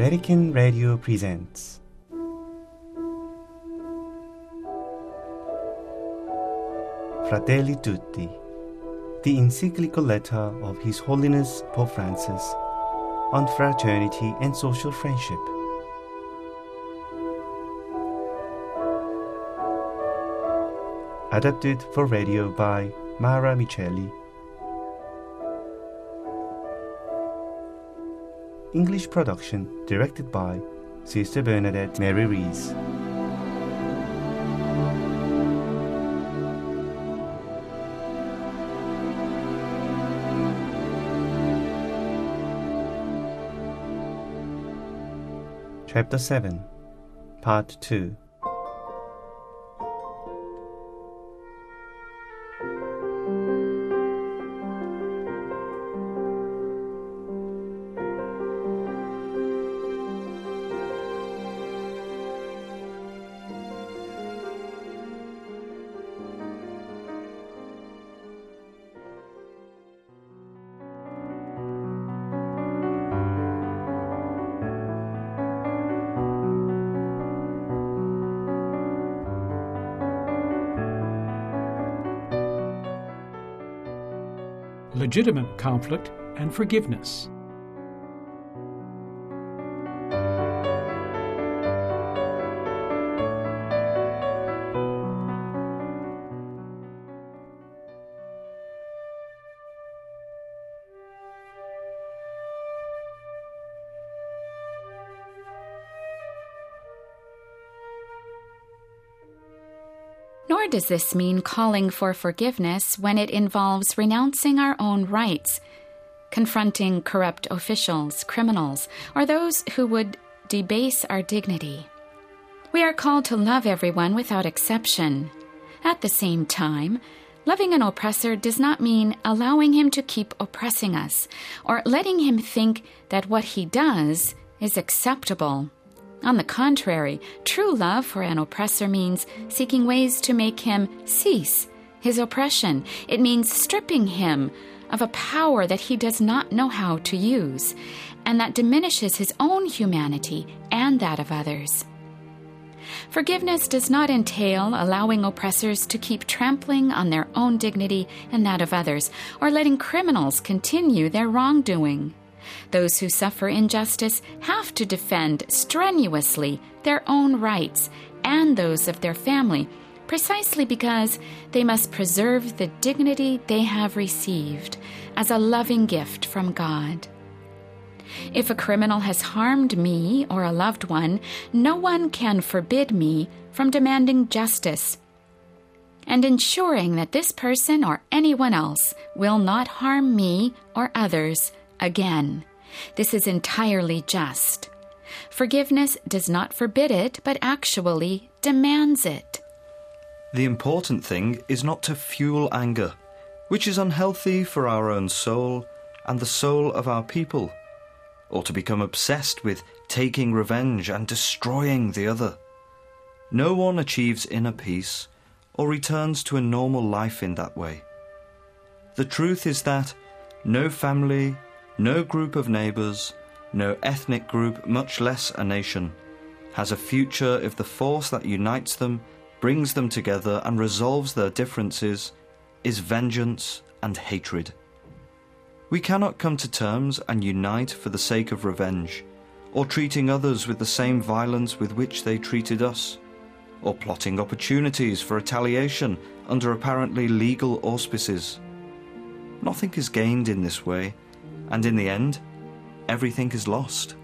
Vatican Radio presents Fratelli Tutti, the encyclical letter of His Holiness Pope Francis on fraternity and social friendship. Adapted for radio by Mara Micheli. English production directed by Sister Bernadette Mary Rees. Chapter 7 Part 2 legitimate conflict, and forgiveness. Does this mean calling for forgiveness when it involves renouncing our own rights, confronting corrupt officials, criminals, or those who would debase our dignity. We are called to love everyone without exception. At the same time, loving an oppressor does not mean allowing him to keep oppressing us or letting him think that what he does is acceptable. On the contrary, true love for an oppressor means seeking ways to make him cease his oppression. It means stripping him of a power that he does not know how to use, and that diminishes his own humanity and that of others. Forgiveness does not entail allowing oppressors to keep trampling on their own dignity and that of others, or letting criminals continue their wrongdoing. Those who suffer injustice have to defend strenuously their own rights and those of their family, precisely because they must preserve the dignity they have received as a loving gift from God. If a criminal has harmed me or a loved one, no one can forbid me from demanding justice and ensuring that this person or anyone else will not harm me or others again. This is entirely just. Forgiveness does not forbid it, but actually demands it. The important thing is not to fuel anger, which is unhealthy for our own soul and the soul of our people, or to become obsessed with taking revenge and destroying the other. No one achieves inner peace or returns to a normal life in that way. The truth is that no family, no group of neighbours, no ethnic group, much less a nation, has a future if the force that unites them, brings them together, and resolves their differences is vengeance and hatred. We cannot come to terms and unite for the sake of revenge, or treating others with the same violence with which they treated us, or plotting opportunities for retaliation under apparently legal auspices. Nothing is gained in this way and in the end, everything is lost.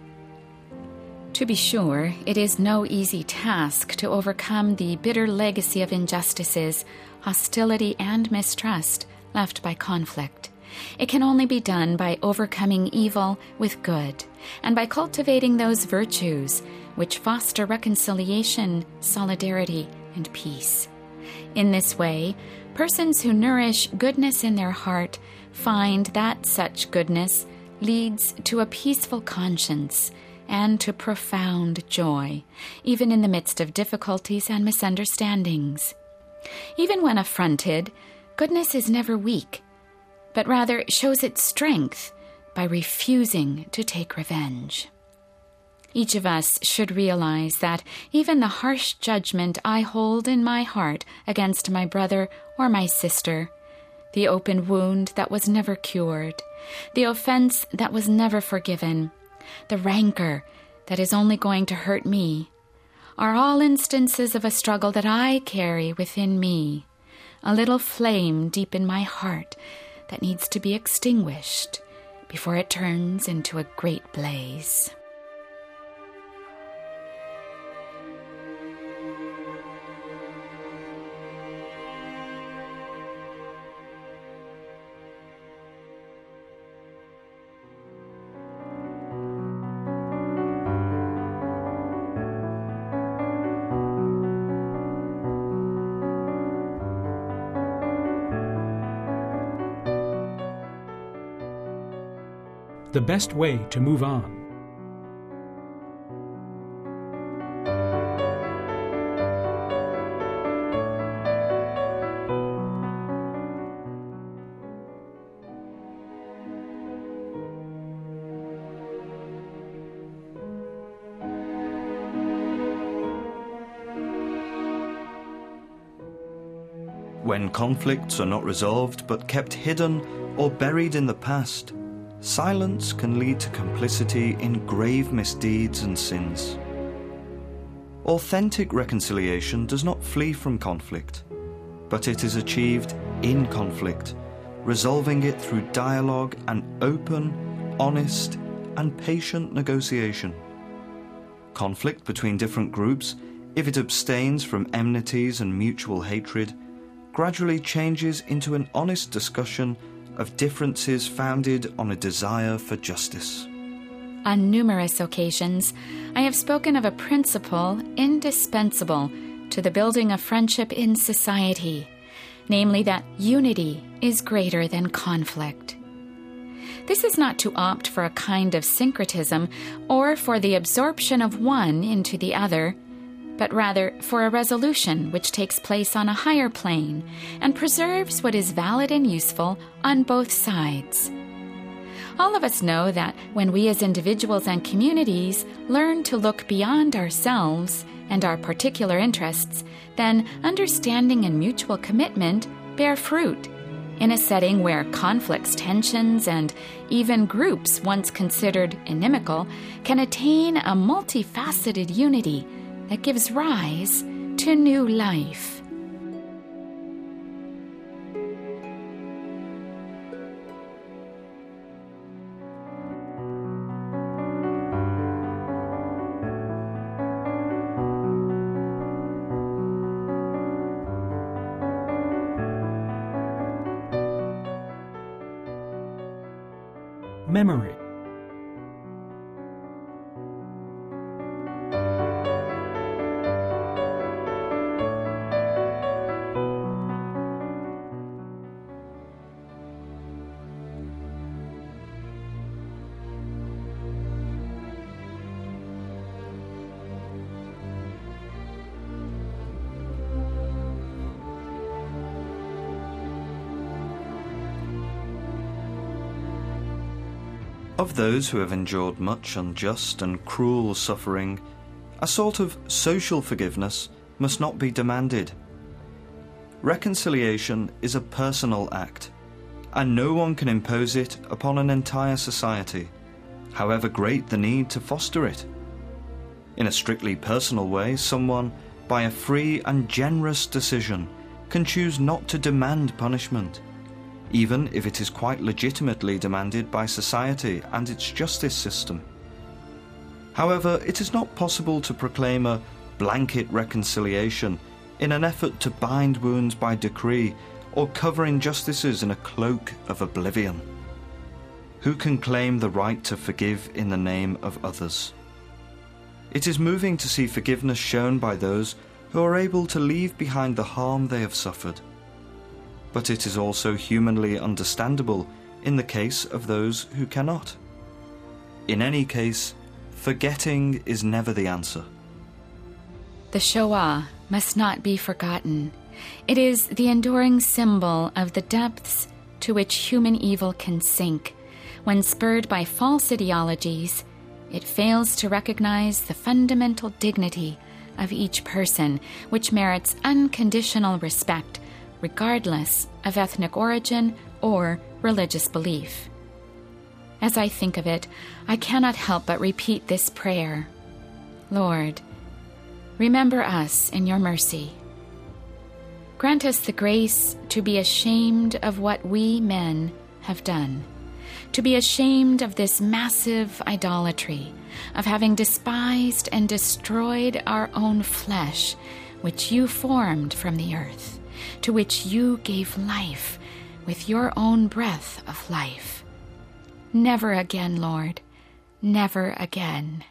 To be sure, it is no easy task to overcome the bitter legacy of injustices, hostility, and mistrust left by conflict. It can only be done by overcoming evil with good and by cultivating those virtues which foster reconciliation, solidarity, and peace. In this way, persons who nourish goodness in their heart find that such goodness leads to a peaceful conscience and to profound joy, even in the midst of difficulties and misunderstandings. Even when affronted, goodness is never weak, but rather shows its strength by refusing to take revenge. Each of us should realize that even the harsh judgment I hold in my heart against my brother or my sister, the open wound that was never cured, the offense that was never forgiven, the rancor that is only going to hurt me, are all instances of a struggle that I carry within me, a little flame deep in my heart that needs to be extinguished before it turns into a great blaze. The best way to move on. When conflicts are not resolved but kept hidden or buried in the past, silence can lead to complicity in grave misdeeds and sins. Authentic reconciliation does not flee from conflict, but it is achieved in conflict, resolving it through dialogue and open, honest, and patient negotiation. Conflict between different groups, if it abstains from enmities and mutual hatred, gradually changes into an honest discussion of differences founded on a desire for justice. On numerous occasions, I have spoken of a principle indispensable to the building of friendship in society, namely that unity is greater than conflict. This is not to opt for a kind of syncretism or for the absorption of one into the other but rather for a resolution which takes place on a higher plane and preserves what is valid and useful on both sides. All of us know that when we as individuals and communities learn to look beyond ourselves and our particular interests, then understanding and mutual commitment bear fruit. In a setting where conflicts, tensions, and even groups once considered inimical can attain a multifaceted unity that gives rise to new life. Memory Of those who have endured much unjust and cruel suffering, a sort of social forgiveness must not be demanded. Reconciliation is a personal act, and no one can impose it upon an entire society, however great the need to foster it. In a strictly personal way, someone, by a free and generous decision, can choose not to demand punishment even if it is quite legitimately demanded by society and its justice system. However, it is not possible to proclaim a blanket reconciliation in an effort to bind wounds by decree or cover injustices in a cloak of oblivion. Who can claim the right to forgive in the name of others? It is moving to see forgiveness shown by those who are able to leave behind the harm they have suffered but it is also humanly understandable in the case of those who cannot. In any case, forgetting is never the answer. The Shoah must not be forgotten. It is the enduring symbol of the depths to which human evil can sink when spurred by false ideologies It fails to recognize the fundamental dignity of each person, which merits unconditional respect, regardless of ethnic origin or religious belief. As I think of it, I cannot help but repeat this prayer Lord, remember us in your mercy. Grant us the grace to be ashamed of what we men have done, to be ashamed of this massive idolatry, of having despised and destroyed our own flesh, which you formed from the earth, to which you gave life with your own breath of life. Never again, Lord, never again.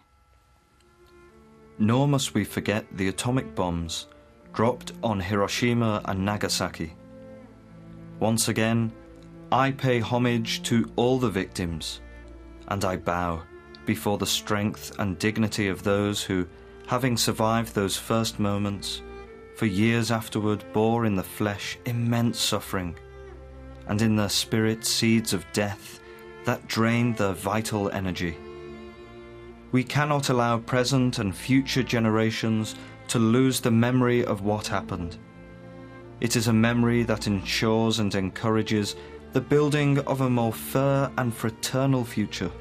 Nor must we forget the atomic bombs dropped on Hiroshima and Nagasaki. Once again, I pay homage to all the victims, and I bow before the strength and dignity of those who, having survived those first moments, for years afterward bore in the flesh immense suffering, and in their spirit seeds of death that drained their vital energy. We cannot allow present and future generations to lose the memory of what happened. It is a memory that ensures and encourages the building of a more fair and fraternal future.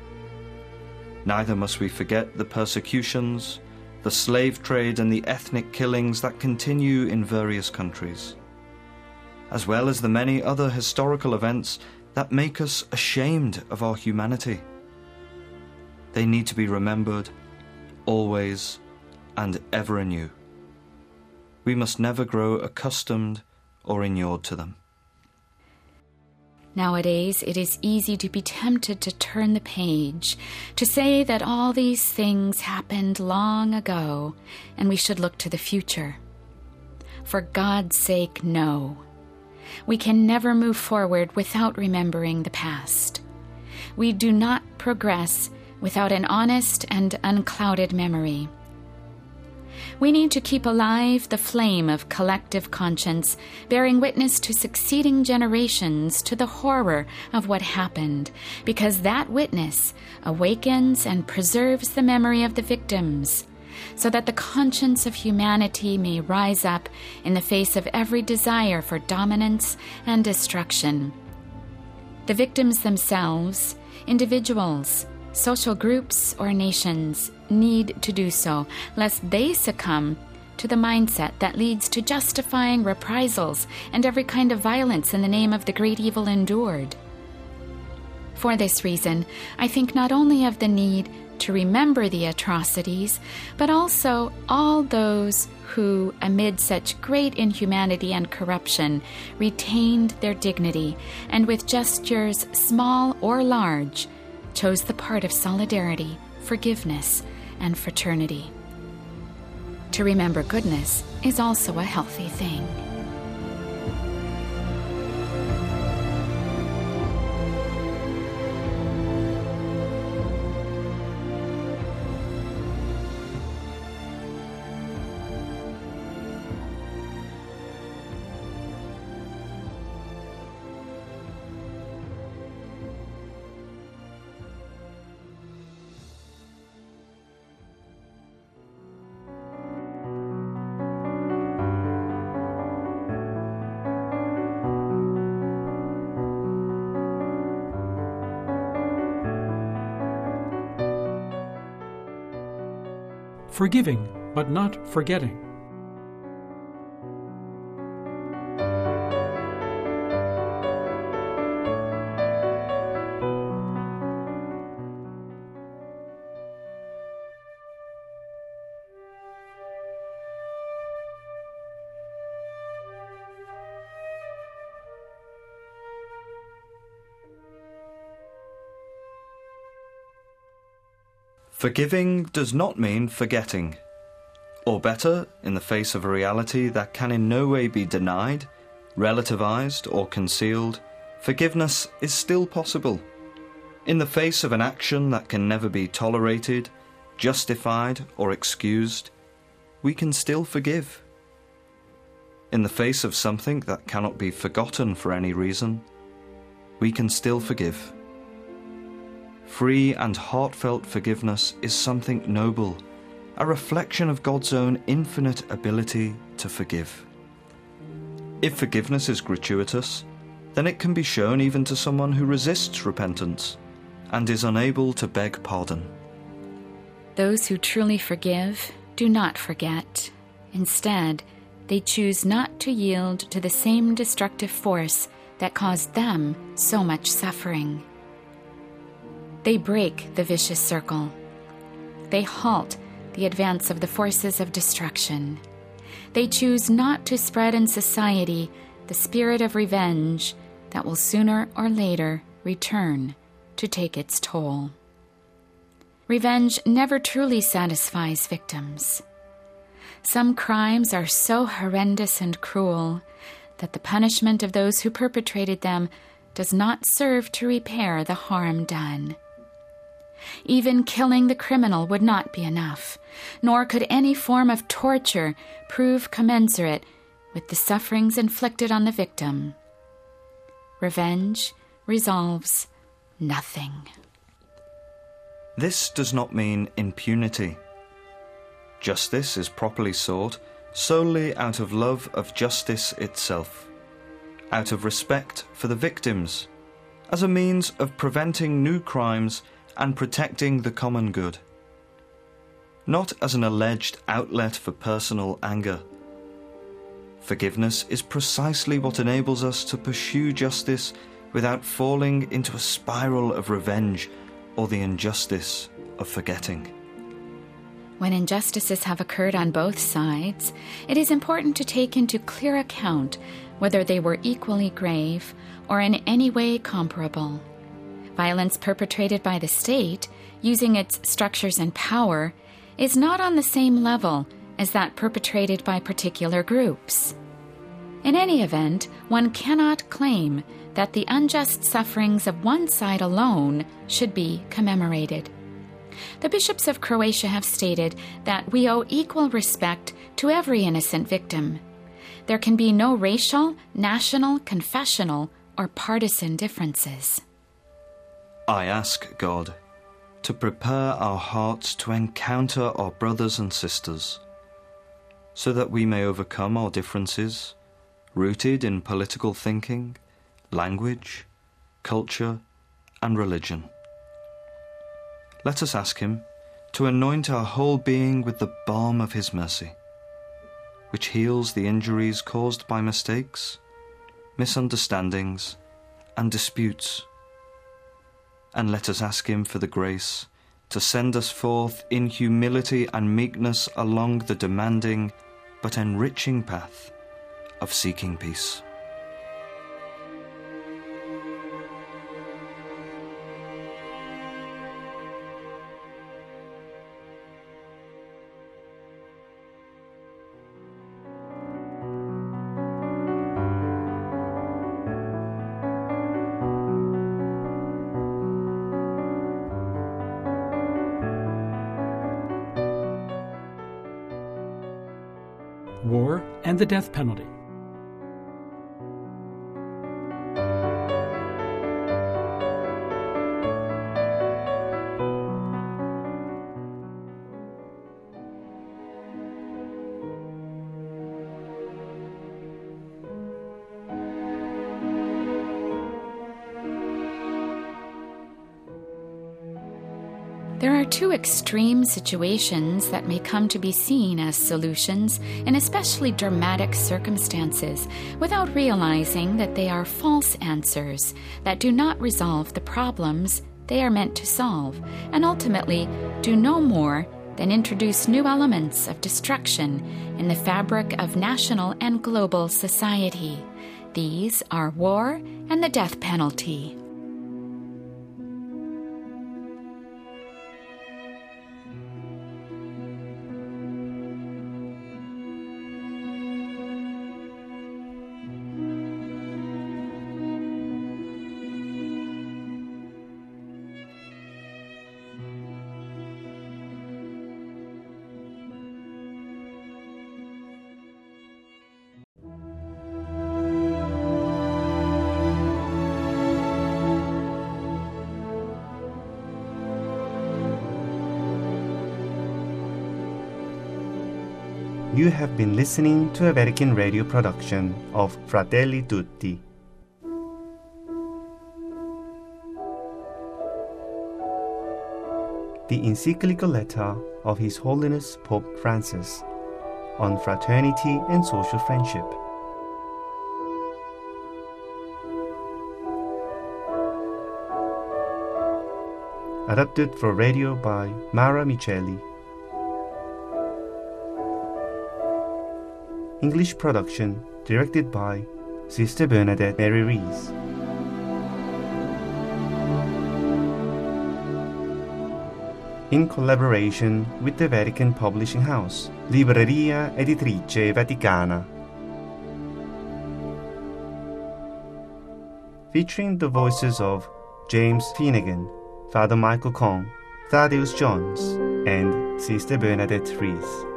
Neither must we forget the persecutions, the slave trade, and the ethnic killings that continue in various countries, as well as the many other historical events that make us ashamed of our humanity. They need to be remembered always and ever anew. We must never grow accustomed or inured to them. Nowadays, it is easy to be tempted to turn the page, to say that all these things happened long ago and we should look to the future. For God's sake, no. We can never move forward without remembering the past. We do not progress without an honest and unclouded memory. We need to keep alive the flame of collective conscience, bearing witness to succeeding generations to the horror of what happened, because that witness awakens and preserves the memory of the victims, so that the conscience of humanity may rise up in the face of every desire for dominance and destruction. The victims themselves, individuals, social groups or nations need to do so, lest they succumb to the mindset that leads to justifying reprisals and every kind of violence in the name of the great evil endured. For this reason, I think not only of the need to remember the atrocities, but also all those who, amid such great inhumanity and corruption, retained their dignity and with gestures small or large, chose the part of solidarity, forgiveness, and fraternity. To remember goodness is also a healthy thing. Forgiving but not forgetting. Forgiving does not mean forgetting. Or better, in the face of a reality that can in no way be denied, relativized, or concealed, forgiveness is still possible. In the face of an action that can never be tolerated, justified, or excused, we can still forgive. In the face of something that cannot be forgotten for any reason, we can still forgive. Free and heartfelt forgiveness is something noble, a reflection of God's own infinite ability to forgive. If forgiveness is gratuitous, then it can be shown even to someone who resists repentance and is unable to beg pardon. Those who truly forgive do not forget. Instead, they choose not to yield to the same destructive force that caused them so much suffering. They break the vicious circle. They halt the advance of the forces of destruction. They choose not to spread in society the spirit of revenge that will sooner or later return to take its toll. Revenge never truly satisfies victims. Some crimes are so horrendous and cruel that the punishment of those who perpetrated them does not serve to repair the harm done. Even killing the criminal would not be enough, nor could any form of torture prove commensurate with the sufferings inflicted on the victim. Revenge resolves nothing. This does not mean impunity. Justice is properly sought solely out of love of justice itself, out of respect for the victims, as a means of preventing new crimes and protecting the common good. Not as an alleged outlet for personal anger. Forgiveness is precisely what enables us to pursue justice without falling into a spiral of revenge or the injustice of forgetting. When injustices have occurred on both sides, it is important to take into clear account whether they were equally grave or in any way comparable. Violence perpetrated by the state, using its structures and power, is not on the same level as that perpetrated by particular groups. In any event, one cannot claim that the unjust sufferings of one side alone should be commemorated. The bishops of Croatia have stated that we owe equal respect to every innocent victim. There can be no racial, national, confessional, or partisan differences. I ask God to prepare our hearts to encounter our brothers and sisters, so that we may overcome our differences, rooted in political thinking, language, culture, and religion. Let us ask Him to anoint our whole being with the balm of His mercy, which heals the injuries caused by mistakes, misunderstandings, and disputes. And let us ask Him for the grace to send us forth in humility and meekness along the demanding but enriching path of seeking peace. War and the Death Penalty. Extreme situations that may come to be seen as solutions in especially dramatic circumstances without realizing that they are false answers that do not resolve the problems they are meant to solve and ultimately do no more than introduce new elements of destruction in the fabric of national and global society. These are war and the death penalty. You have been listening to a Vatican radio production of Fratelli Tutti. The encyclical letter of His Holiness Pope Francis on fraternity and social friendship. Adapted for radio by Mara Micheli. English production directed by Sister Bernadette Mary Rees. In collaboration with the Vatican Publishing House, Libreria Editrice Vaticana. Featuring the voices of James Finnegan, Father Michael Kong, Thaddeus Johns, and Sister Bernadette Rees.